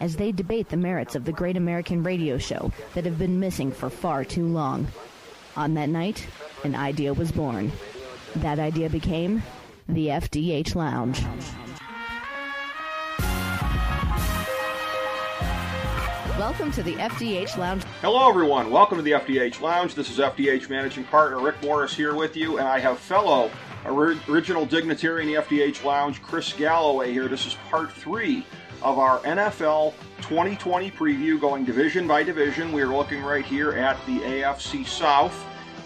as they debate the merits of the great American radio show that have been missing for far too long. On that night, an idea was born. That idea became the FDH Lounge. Welcome to the FDH Lounge. Hello, everyone. Welcome to the FDH Lounge. This is FDH Managing Partner Rick Morris here with you, and I have fellow original dignitary in the FDH Lounge, Chris Galloway, here. This is part three of our NFL 2020 preview going division by division. We are looking right here at the AFC South.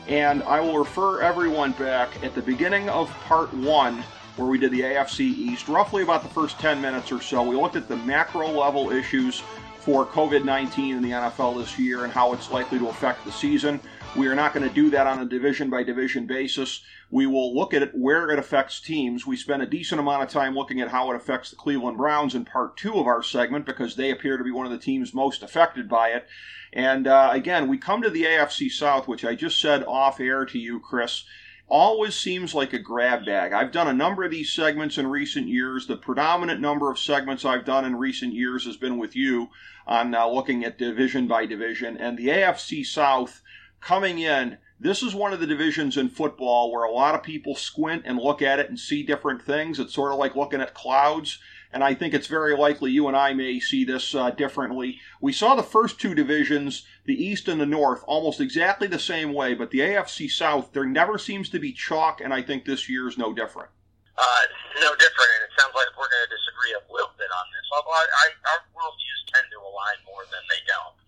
And I will refer everyone back at the beginning of part one, where we did the AFC East, roughly about the first 10 minutes or so. We looked at the macro level issues for COVID 19 in the NFL this year and how it's likely to affect the season. We are not going to do that on a division by division basis. We will look at it where it affects teams. We spent a decent amount of time looking at how it affects the Cleveland Browns in part two of our segment because they appear to be one of the teams most affected by it. And uh, again, we come to the AFC South, which I just said off air to you, Chris always seems like a grab bag. I've done a number of these segments in recent years. The predominant number of segments I've done in recent years has been with you on uh, looking at division by division. And the AFC South coming in, this is one of the divisions in football where a lot of people squint and look at it and see different things. It's sort of like looking at clouds and I think it's very likely you and I may see this uh, differently. We saw the first two divisions, the East and the North, almost exactly the same way, but the AFC South, there never seems to be chalk, and I think this year is no different. Uh, no different, and it sounds like we're going to disagree a little bit on this, although I, I, our worldviews tend to align more than they don't.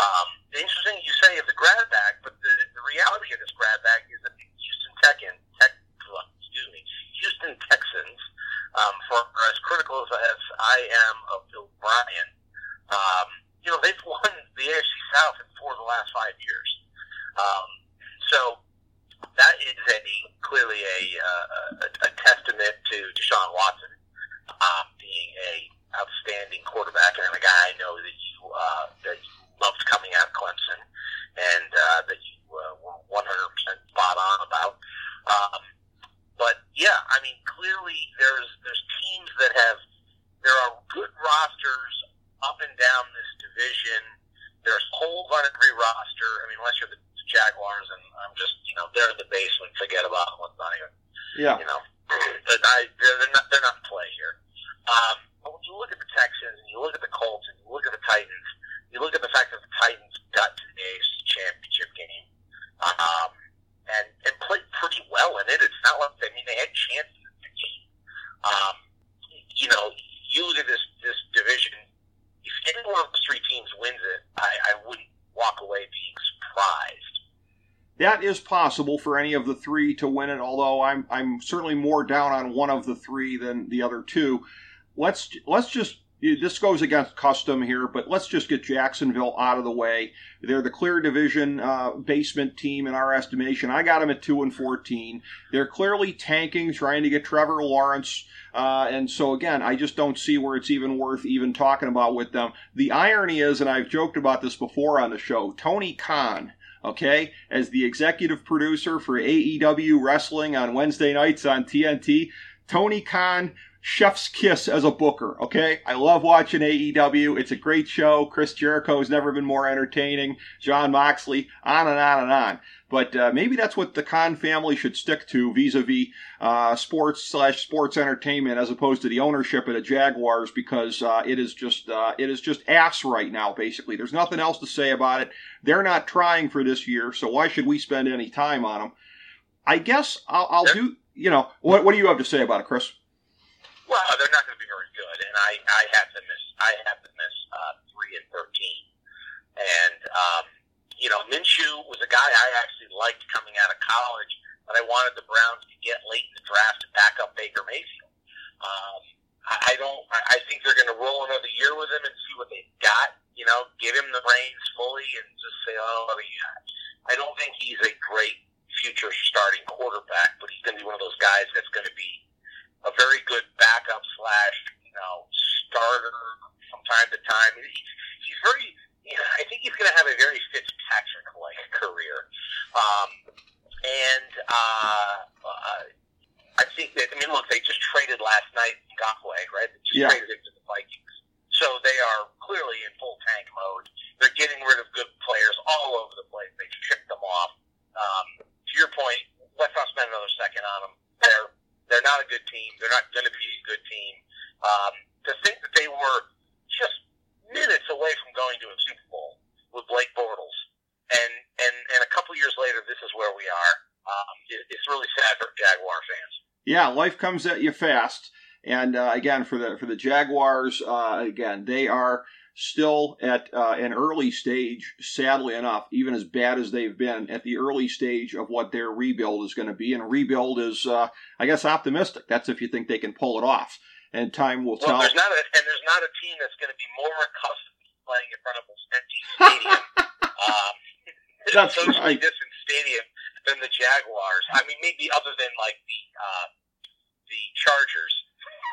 Um, interesting you say of the grab bag, but the, the reality of this grab bag is that the Houston Tech, Tech excuse me, Houston Texans um, for as critical as, as I am of Bill O'Brien, um, you know, they've won the AFC South in four of the last five years. Um, so that is a clearly a, uh, a, a testament to Deshaun Watson um, being a outstanding quarterback and a guy I know that you uh, that you loved coming out of Clemson and uh, that you uh, were 100% spot on about. Um, but yeah, I mean, clearly there's there's teams that have there are good rosters up and down this division. There's holes on every roster. I mean, unless you're the Jaguars, and I'm just you know they're in the basement. Forget about them. Let's not even. Yeah. You know, I, they're not they're not in play here. Um, but when you look at the Texans and you look at the Colts and you look at the Titans, you look at the fact that the Titans got to the AFC Championship game. Um, and, and played pretty well in it. It's not like I mean they had chances in the game. Um, you know, you look at this this division. If any one of the three teams wins it, I, I wouldn't walk away being surprised. That is possible for any of the three to win it. Although I'm I'm certainly more down on one of the three than the other two. Let's let's just this goes against custom here, but let's just get Jacksonville out of the way. They're the clear division uh, basement team in our estimation. I got them at two and fourteen. They're clearly tanking, trying to get Trevor Lawrence, uh, and so again, I just don't see where it's even worth even talking about with them. The irony is, and I've joked about this before on the show, Tony Khan. Okay, as the executive producer for AEW Wrestling on Wednesday nights on TNT, Tony Khan chef's kiss as a booker, okay? I love watching AEW. It's a great show. Chris Jericho has never been more entertaining. Jon Moxley, on and on and on. But uh, maybe that's what the Khan family should stick to vis-a-vis uh, sports slash sports entertainment as opposed to the ownership of the Jaguars because uh, it is just uh, it is just ass right now. Basically, there's nothing else to say about it. They're not trying for this year, so why should we spend any time on them? I guess I'll, I'll do. You know, what what do you have to say about it, Chris? Well, they're not going to be very good, and I I have to miss I have to miss uh, three and thirteen, and um, you know Minshew was a guy I actually liked coming out of college, but I wanted the Browns to get late in the draft to back up Baker Mayfield. Um, I, don't. I, I think they're going to roll another year with him and see what they've got. You know, give him the reins fully and just say, oh, mean, I don't think he's a great future starting quarterback, but he's going to be one of those guys that's going to be a very good backup slash, you know, starter from time to time. He, he's very, you know, I think he's going to have a very Fitzpatrick-like career. Um, and uh, uh, I think that, I mean, look, they just traded last night Ngakoue, right? They just Yeah. traded him to the Vikings. So they are clearly in full tank mode. They're getting rid of good players all over the place. They've shipped them off. Um, to your point, let's not spend another second on them. They're they're not a good team. They're not going to be a good team. Um, to think that they were just minutes away from going to a Super Bowl with Blake Bortles, and and and a couple years later, this is where we are. Um, it, it's really sad for Jaguar fans. Yeah, life comes at you fast. And uh, again, for the for the Jaguars, uh, again they are still at uh, an early stage. Sadly enough, even as bad as they've been, at the early stage of what their rebuild is going to be. And rebuild is, uh, I guess, optimistic. That's if you think they can pull it off. And time will Well, tell. there's not a and there's not a team that's going to be more accustomed to playing in front of an empty stadium, um, That's socially right. distant stadium than the Jaguars. I mean, maybe other than like Chargers.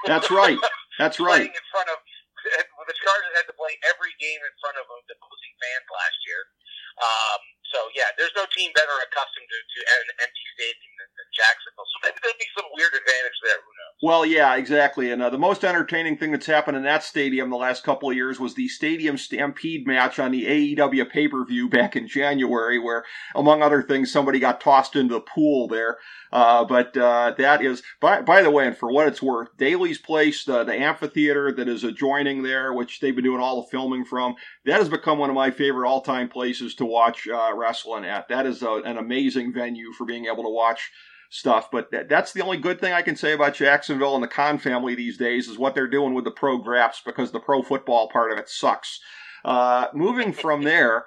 That's right. That's right. In front of the Chargers had to play every game in front of the opposing fans last year. Um, so yeah, there's no team better accustomed to, to an empty stadium than, than Jacksonville. So maybe there'll be some weird advantage there. Who knows? Well, yeah, exactly. And uh, the most entertaining thing that's happened in that stadium the last couple of years was the Stadium Stampede match on the AEW pay per view back in January, where, among other things, somebody got tossed into the pool there. Uh, but uh, that is, by, by the way, and for what it's worth, Daily's Place, the, the amphitheater that is adjoining there, which they've been doing all the filming from, that has become one of my favorite all time places to watch uh, wrestling at. That is a, an amazing venue for being able to watch stuff. But that, that's the only good thing I can say about Jacksonville and the Khan family these days is what they're doing with the pro graphs because the pro football part of it sucks. Uh, moving from there,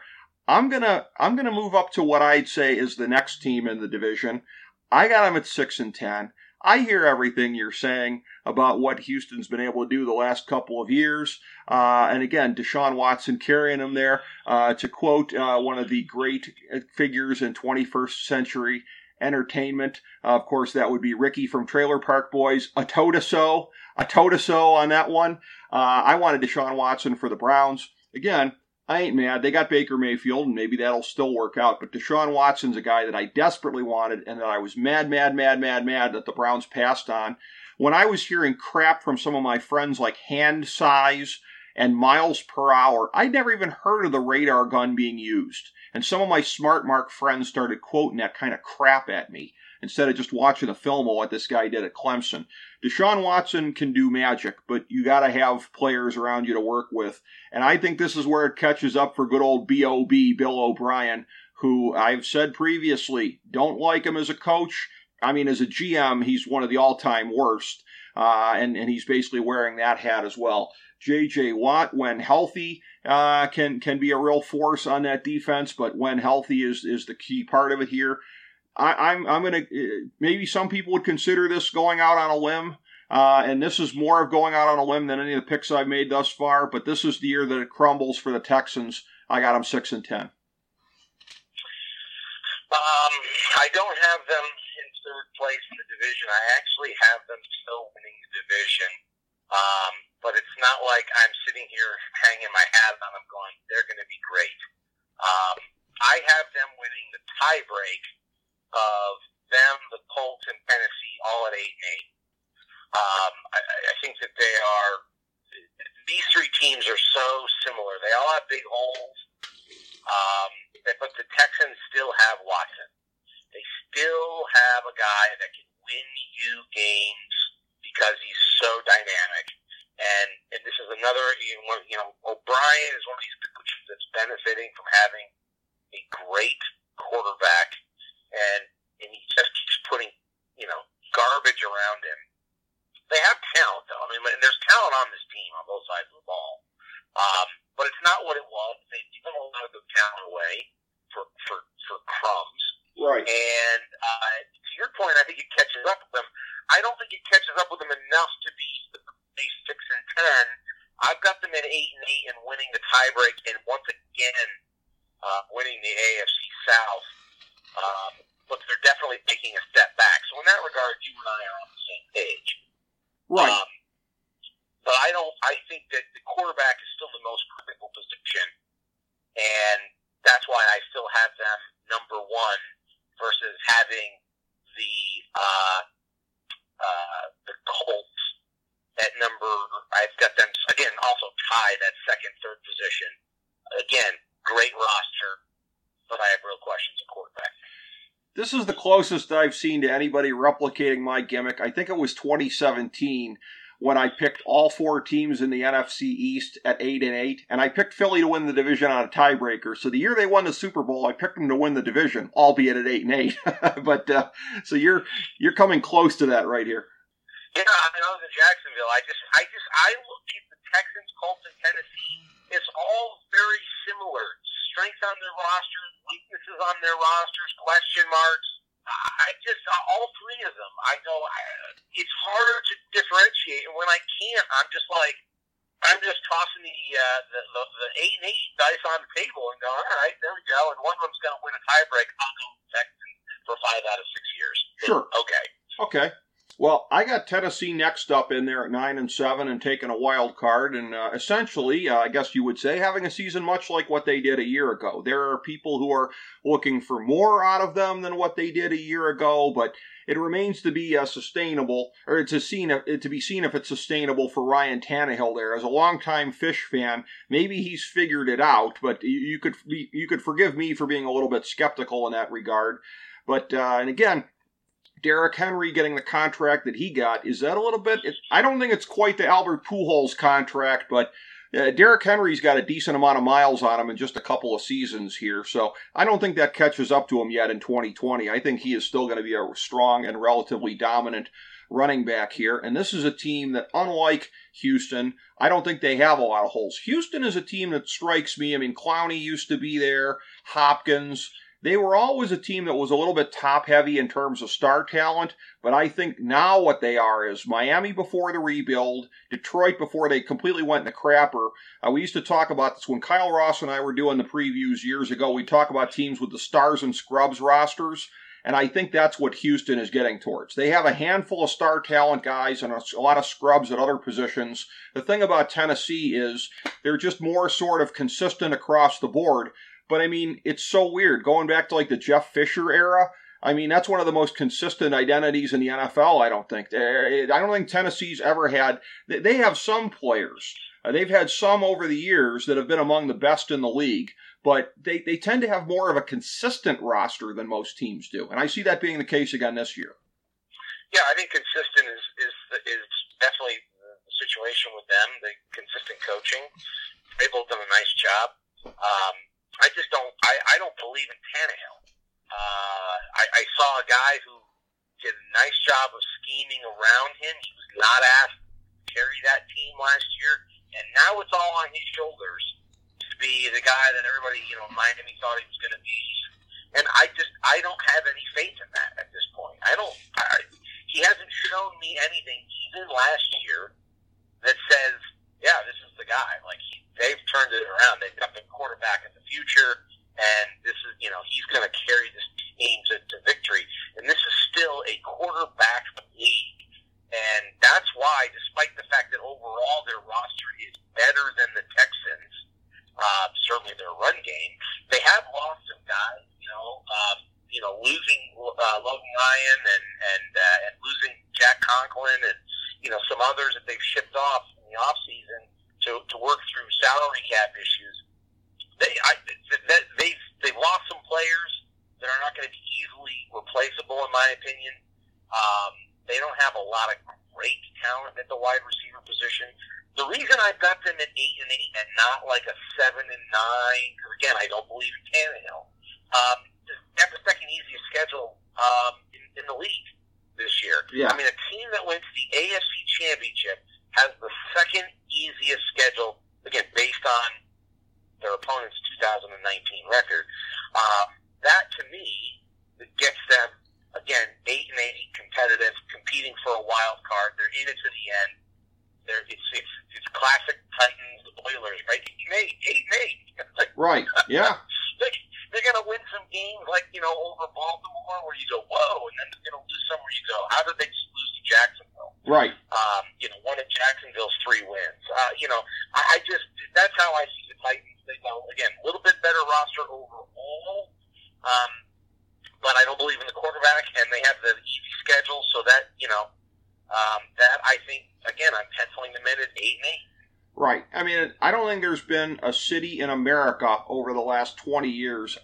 I'm gonna I'm gonna move up to what I'd say is the next team in the division. I got them at six and ten. I hear everything you're saying about what Houston's been able to do the last couple of years. Uh, and again, Deshaun Watson carrying them there. Uh, to quote uh, one of the great figures in 21st century entertainment, uh, of course, that would be Ricky from Trailer Park Boys. A toe so, a toe so on that one. Uh, I wanted Deshaun Watson for the Browns. Again, I ain't mad. They got Baker Mayfield, and maybe that'll still work out. But Deshaun Watson's a guy that I desperately wanted, and that I was mad, mad, mad, mad, mad that the Browns passed on. When I was hearing crap from some of my friends like hand size and miles per hour, I'd never even heard of the radar gun being used. And some of my smart mark friends started quoting that kind of crap at me instead of just watching a film of what this guy did at Clemson. Deshaun Watson can do magic, but you got to have players around you to work with. And I think this is where it catches up for good old B.O.B. Bill O'Brien, who I've said previously, don't like him as a coach. I mean, as a GM, he's one of the all time worst. Uh, and, and he's basically wearing that hat as well. J.J. Watt, when healthy, uh, can can be a real force on that defense, but when healthy is is the key part of it here. I, I'm I'm gonna maybe some people would consider this going out on a limb, uh, and this is more of going out on a limb than any of the picks I've made thus far. But this is the year that it crumbles for the Texans. I got them six and ten. Um, I don't have them in third place in the division. I actually have them still winning the division. Um, but it's not like I'm sitting here hanging my hat on them going, they're going to be great. Um, I have them winning the tiebreak of them, the Colts, and Tennessee all at 8 and 8. Um, I, I think that they are, these three teams are so similar. They all have big holes. Um, but the Texans still have Watson. They still have a guy that can win you games because he's so dynamic. And and this is another you know, O'Brien is one of these coaches that's benefiting from having a great quarterback, and and he just keeps putting you know garbage around him. They have talent though. I mean, and there's talent on this team on both sides of the ball. Um, but it's not what it was. They've given a lot of the talent away for for for crumbs. Right. And uh, to your point, I think it catches up with them. I don't think it catches up with them enough to be a six and ten. I've got them at eight and eight and winning the tiebreak break, and once again uh, winning the AFC South. Um, but they're definitely taking a step back. So in that regard, you and I are on the same page. Right. Um, but I don't. I think that the quarterback is still the most critical position, and that's why I still have them number one versus having the uh, uh, the Colts at number. I've got them again, also tied at second, third position. Again, great roster, but I have real questions at quarterback. This is the closest I've seen to anybody replicating my gimmick. I think it was 2017 when I picked all four teams in the NFC East at eight and eight, and I picked Philly to win the division on a tiebreaker. So the year they won the Super Bowl, I picked them to win the division, albeit at eight and eight. but uh, so you're you're coming close to that right here. Yeah, I mean, I was in Jacksonville. I just, I just, I look at the Texans, Colts, and Tennessee. It's all very similar. Strengths on their rosters, weaknesses on their rosters, question marks. I just all three of them. I go. I, it's harder to differentiate, and when I can't, I'm just like, I'm just tossing the uh, the, the the eight and eight dice on the table and go, all right, there we go. And one of them's going to win a tiebreak. I'll go Texans for five out of six years. Sure. Okay. Okay. Well, I got Tennessee next up in there at nine and seven and taking a wild card, and uh, essentially, uh, I guess you would say, having a season much like what they did a year ago. There are people who are looking for more out of them than what they did a year ago, but it remains to be uh, sustainable, or to seen to be seen if it's sustainable for Ryan Tannehill. There, as a longtime Fish fan, maybe he's figured it out, but you, you could you could forgive me for being a little bit skeptical in that regard. But uh, and again, Derrick Henry getting the contract that he got, is that a little bit? I don't think it's quite the Albert Pujols contract, but uh, Derrick Henry's got a decent amount of miles on him in just a couple of seasons here, so I don't think that catches up to him yet in 2020. I think he is still going to be a strong and relatively dominant running back here. And this is a team that, unlike Houston, I don't think they have a lot of holes. Houston is a team that strikes me. I mean, Clowney used to be there, Hopkins. They were always a team that was a little bit top heavy in terms of star talent, but I think now what they are is Miami before the rebuild, Detroit before they completely went in the crapper. Uh, we used to talk about this when Kyle Ross and I were doing the previews years ago. We talk about teams with the stars and scrubs rosters. And I think that's what Houston is getting towards. They have a handful of star talent guys and a, a, lot of scrubs at other positions. The thing about Tennessee is they're just more sort of consistent across the board. But I mean, it's so weird going back to like the Jeff Fisher era. I mean, that's one of the most consistent identities in the NFL. I don't think. I don't think Tennessee's ever had. They have some players. Uh, they've had some over the years that have been among the best in the league, but they, they tend to have more of a consistent roster than most teams do, and I see that being the case again this year. Yeah, I think consistent is is is definitely the situation with them. The consistent coaching, they've both done a nice job. Um, I just don't. I, I don't believe in Tannehill. Uh, I, I saw a guy who did a nice job of scheming around him. He was not asked to carry that team last year, and now it's all on his shoulders to be the guy that everybody, you know, Miami thought he was going to be. And I just, I don't have any faith in that at this point. I don't. I, he hasn't shown me anything, even last year, that says, yeah, this is the guy. Like he, they've turned it around. They've got the quarterback in the future, and this is, you know, he's going to carry this team to, to victory. And this is still a quarterback league. And that's why, despite the fact that overall their roster is better than the Texans, uh, certainly their run game, they have lost some guys, you know, um, you know, losing uh, Logan Ryan and and uh, and losing Jack Conklin and you know some others that they've shipped off in the off season to, to work salary cap issues. They I, they they've they've lost some players that are not going to be easily replaceable, in my opinion. Um, they don't have a lot of great talent at the wide receiver position. The reason I've got them at eight and eight and not like a seven and nine, because again, I don't believe in Tannehill. Um, they have the second easiest schedule um, in, in the league this year. Yeah. I mean, a team that went to the AFC Championship has the second easiest schedule, again, based on their opponent's 2019 record. Uh, that, to me, gets them, again, 8 and 8 competitive, competing for a wild card. They're in it to the end. There, it's, it's it's classic Titans Oilers, right? Eight and eight, eight and eight. Like, Right. Yeah. they, they're going to win some games like, you know, over Baltimore where you go, whoa, and then they're going to lose some where you go, how did they just lose to Jacksonville? Right. Um, you know, one of Jacksonville's three wins. Uh, you know, I, I just, that's how I see the Titans. They go, again, a little bit better roster overall, um, but I don't believe in the quarterback, and they have the easy schedule, so that, you know, um, that I think, again, I'm penciling them in at 8 and 8. Right. I mean, I don't think there's been a city in America over the last 20 years,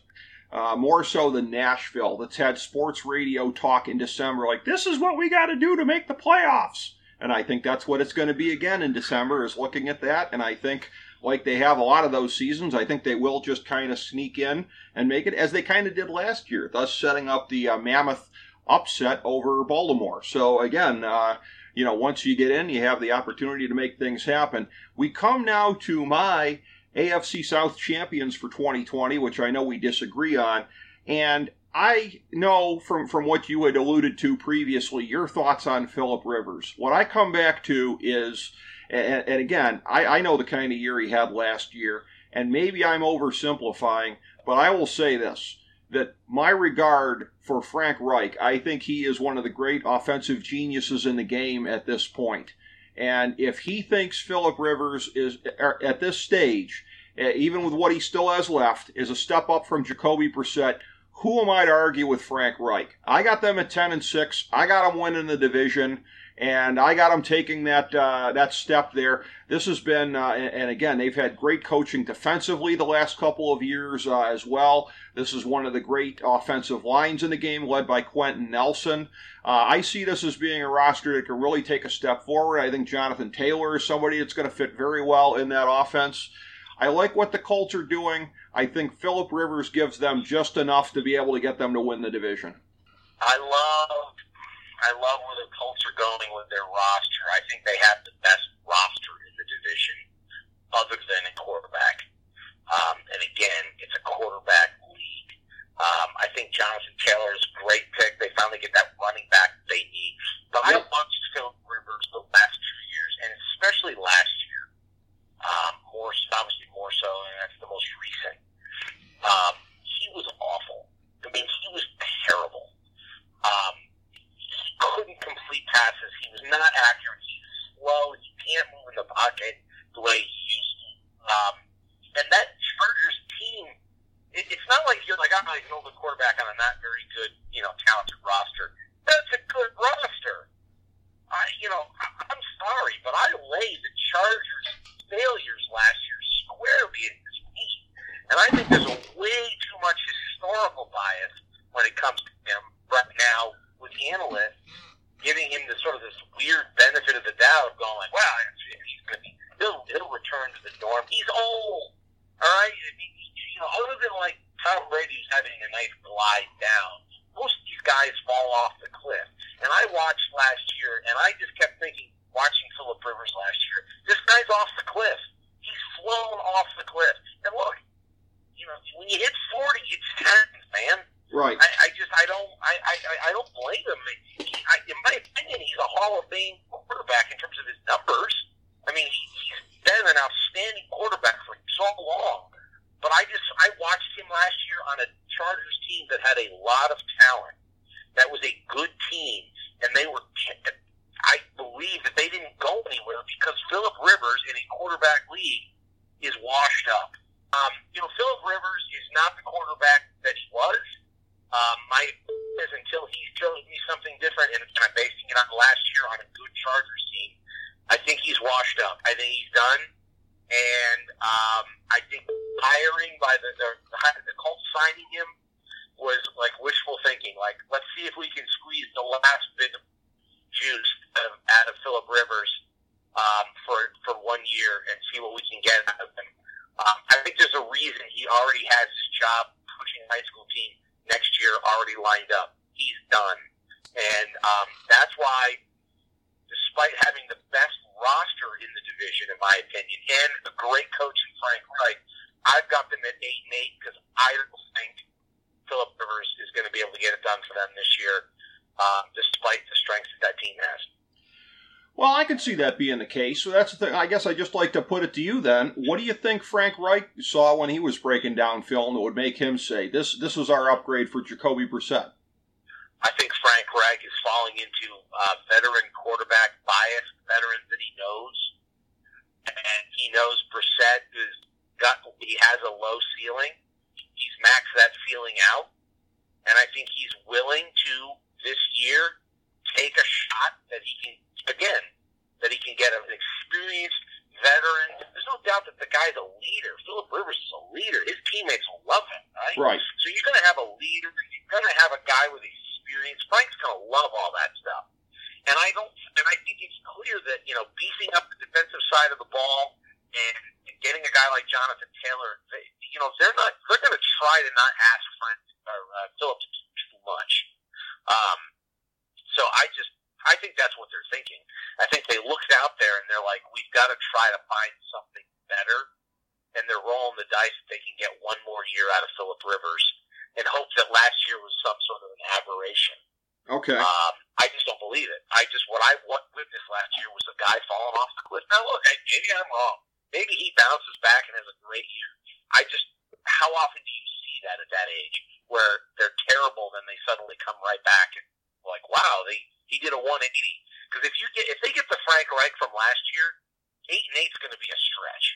uh, more so than Nashville, that's had sports radio talk in December like, this is what we got to do to make the playoffs. And I think that's what it's going to be again in December, is looking at that. And I think, like they have a lot of those seasons, I think they will just kind of sneak in and make it as they kind of did last year, thus setting up the uh, mammoth upset over Baltimore. So again, uh, you know, once you get in, you have the opportunity to make things happen. We come now to my AFC South champions for 2020, which I know we disagree on. And I know from, from what you had alluded to previously, your thoughts on Philip Rivers. What I come back to is, and, and again, I, I know the kind of year he had last year, and maybe I'm oversimplifying, but I will say this that my regard for Frank Reich, I think he is one of the great offensive geniuses in the game at this point. And if he thinks Philip Rivers is er, at this stage, eh, even with what he still has left, is a step up from Jacoby Brissett, who am I to argue with Frank Reich? I got them at ten and six. I got them winning the division and I got them taking that uh, that step there. This has been, uh, and again, they've had great coaching defensively the last couple of years uh, as well. This is one of the great offensive lines in the game, led by Quenton Nelson. Uh, I see this as being a roster that can really take a step forward. I think Jonathan Taylor is somebody that's going to fit very well in that offense. I like what the Colts are doing. I think Philip Rivers gives them just enough to be able to get them to win the division. I love I love where the Colts are going with their roster. I think they have the best roster in the division, other than a quarterback. Um, and again, it's a quarterback league. Um, I think Jonathan Taylor is a great pick. They finally get that running back they need. But I watched Philip Rivers the last two years, and especially last year, um, more obviously more so, and that's the most recent. Um, he was awful. I mean, he was terrible. Um, couldn't complete passes. He was not accurate. He's slow. He can't move in the pocket the way he used to. Um, and that Chargers team, it, it's not like you're like, I'm not going to the quarterback on a not very good, you know, talented roster. That's a good roster. I, you know, I, I'm sorry, but I lay the Chargers' failures last year squarely in his feet. And I think there's a way too much historical bias when it comes to him right now with analysts giving him the sort of this weird benefit of the doubt, going like, "Wow, he's going to be he'll he'll return to the norm. He's old, all right. You know, other than like Tom Brady's having a nice glide down, most of these guys fall off the cliff. And I watched last year, and I just kept thinking, watching Philip Rivers last year, this guy's off the cliff. He's flown off the cliff. And look, you know, when you hit forty, it's happens, man. Right. I, I just I don't I, I, I don't blame him. He, I, in my opinion, he's a Hall of Fame quarterback in terms of his numbers. I mean, he, he's been an outstanding quarterback for so long. But I just I watched him last year on a Chargers team that had a lot of talent. That was a good team, and they were. I believe that they didn't go anywhere because Philip Rivers in a quarterback league is washed up. Um, you know, Philip Rivers is not the quarterback that he was. Um, my is until he shows me something different, and I'm basing it on last year on a good Chargers team. I think he's washed up. I think he's done, and um, I think hiring by the the, the Colts signing him was like wishful thinking. Like, let's see if we can squeeze the last bit of juice out of, out of Philip Rivers um, for for one year and see what we can get out of him. Um, I think there's a reason he already has his job coaching high school team next year already lined up. He's done. And um, that's why, despite having the best roster in the division, in my opinion, and a great coach in Frank Reich, I've got them at 8 and 8 because I don't think Philip Rivers is going to be able to get it done for them this year, uh, despite the strengths that that team has. Well, I could see that being the case. So that's the thing. I guess I just like to put it to you then. What do you think Frank Reich saw when he was breaking down film that would make him say this? This is our upgrade for Jacoby Brissett. I think Frank Reich is falling into uh, veteran quarterback bias, veterans that he knows, and he knows Brissett is got he has a low ceiling. He's maxed that ceiling out, and I think he's willing to this year take a shot that he can again, that he can get an experienced veteran. There's no doubt that the guy's a leader. Philip Rivers is a leader. His teammates will love him, right? Right. So you're going to have a leader. You're going to have a guy with experience. Frank's going to love all that stuff. And I don't. And I think it's clear that you know beefing up the defensive side of the ball and, and getting a guy like Jonathan Taylor, they, you know, they're not. They're going to try to not ask Frank or uh, Phillips too much. Um, so I just I think that's what they're thinking. I think they looked out there and they're like, we've got to try to find something better. And they're rolling the dice that they can get one more year out of Philip Rivers and hope that last year was some sort of an aberration. Okay. Um, I just don't believe it. I just, what I witnessed last year was a guy falling off the cliff. Now look, maybe I'm wrong. Maybe he bounces back and has a great year. I just, how often do you see that at that age where they're terrible, then they suddenly come right back and like, wow, they he did a 180. Because if you get if they get the Frank Reich from last year, eight and eight's going to be a stretch.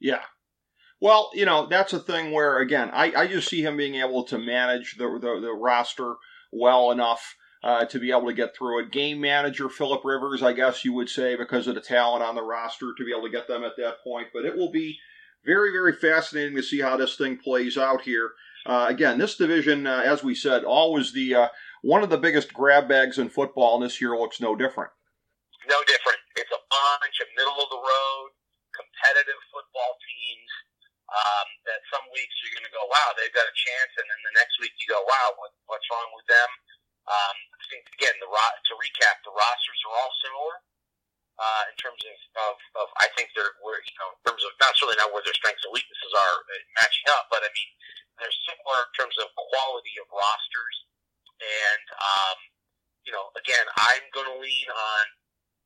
Yeah. Well, you know that's a thing where again, I, I just see him being able to manage the the, the roster well enough uh, to be able to get through it. Game manager Philip Rivers, I guess you would say, because of the talent on the roster to be able to get them at that point. But it will be very very fascinating to see how this thing plays out here. Uh, again, this division, uh, as we said, always the uh, one of the biggest grab bags in football, and this year looks no different. No different. It's a bunch of middle of the road, competitive football teams. Um, that some weeks you're going to go, wow, they've got a chance, and then the next week you go, wow, what, what's wrong with them? Um, I think again, the ro- to recap, the rosters are all similar uh, in terms of, of, of I think they're where you know in terms of not certainly not where their strengths and weaknesses are uh, matching up, but I mean they're similar in terms of quality of rosters. And, um, you know, again, I'm going to lean on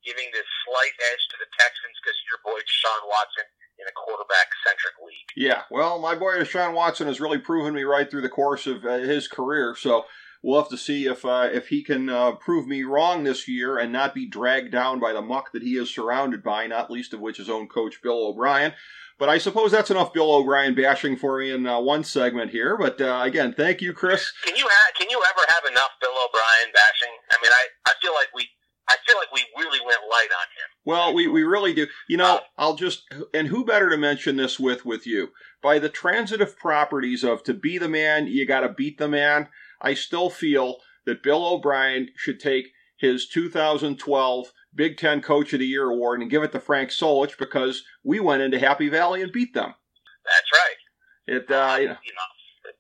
giving this slight edge to the Texans because your boy Deshaun Watson in a quarterback centric league. Yeah, well, my boy Deshaun Watson has really proven me right through the course of uh, his career. So we'll have to see if uh, if he can uh, prove me wrong this year and not be dragged down by the muck that he is surrounded by, not least of which his own coach Bill O'Brien. But I suppose that's enough Bill O'Brien bashing for me in uh, one segment here. But uh, again, thank you, Chris. Can you ha- can you ever have enough Bill O'Brien bashing? I mean, I, I feel like we I feel like we really went light on him. Well, we, we really do. You know, I'll just and who better to mention this with with you by the transitive properties of to be the man, you got to beat the man. I still feel that Bill O'Brien should take his 2012 Big Ten Coach of the Year award and give it to Frank Solich because we went into Happy Valley and beat them. That's right. It uh, you know. You know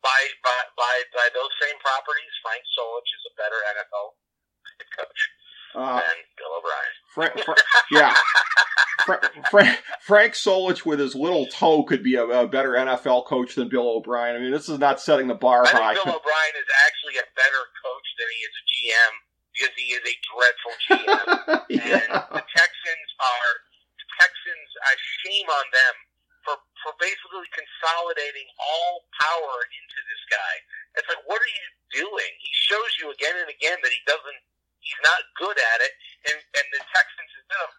by, by by by those same properties, Frank Solich is a better NFL coach uh, than Bill O'Brien. Frank, Fra- yeah, Fra- Fra- Frank Solich with his little toe could be a, a, better NFL coach than Bill O'Brien. I mean, this is not setting the bar I high. Bill O'Brien is actually a better coach than he is a GM because he is a dreadful GM. yeah. And the Texans are the Texans. I shame on them for for basically consolidating all power into this guy. It's like, what are you doing? He shows you again and again that he doesn't. He's not good at it, and and the Texans instead of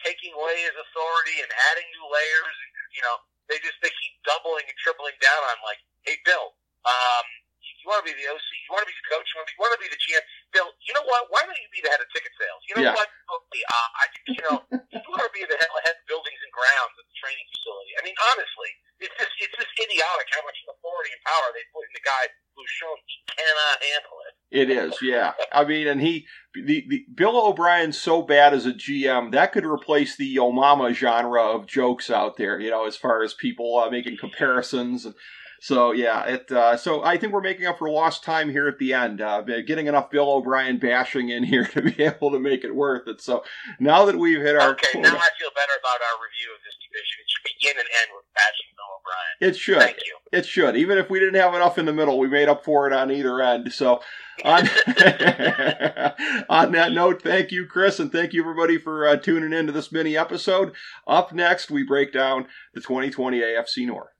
taking away his authority and adding new layers, and, you know, they just they keep doubling and tripling down on like, hey, Bill, um, you want to be the OC, you want to be the coach, you want to be, you want to be the GM. Bill, you know what? Why don't you be the head of ticket sales? You know Yeah. what? Okay, uh, I think you know you want to be the head, head of buildings and grounds at the training facility. I mean, honestly, it's just it's just idiotic how much authority and power they put in the guy who's shown he cannot handle it. It is, yeah. I mean, and he, the, the Bill O'Brien's so bad as a GM that could replace the Yo Mama genre of jokes out there. You know, as far as people uh, making comparisons and. So yeah, it. Uh, so I think we're making up for lost time here at the end, uh, getting enough Bill O'Brien bashing in here to be able to make it worth it. So now that we've hit our Okay, quota- now I feel better about our review of this division. It should begin and end with bashing O'Brien. it should. Thank you. It should. Even if we didn't have enough in the middle, we made up for it on either end. So, on, on that note, thank you, Chris, and thank you, everybody, for uh, tuning in to this mini episode. Up next, we break down the 2020 AFC North.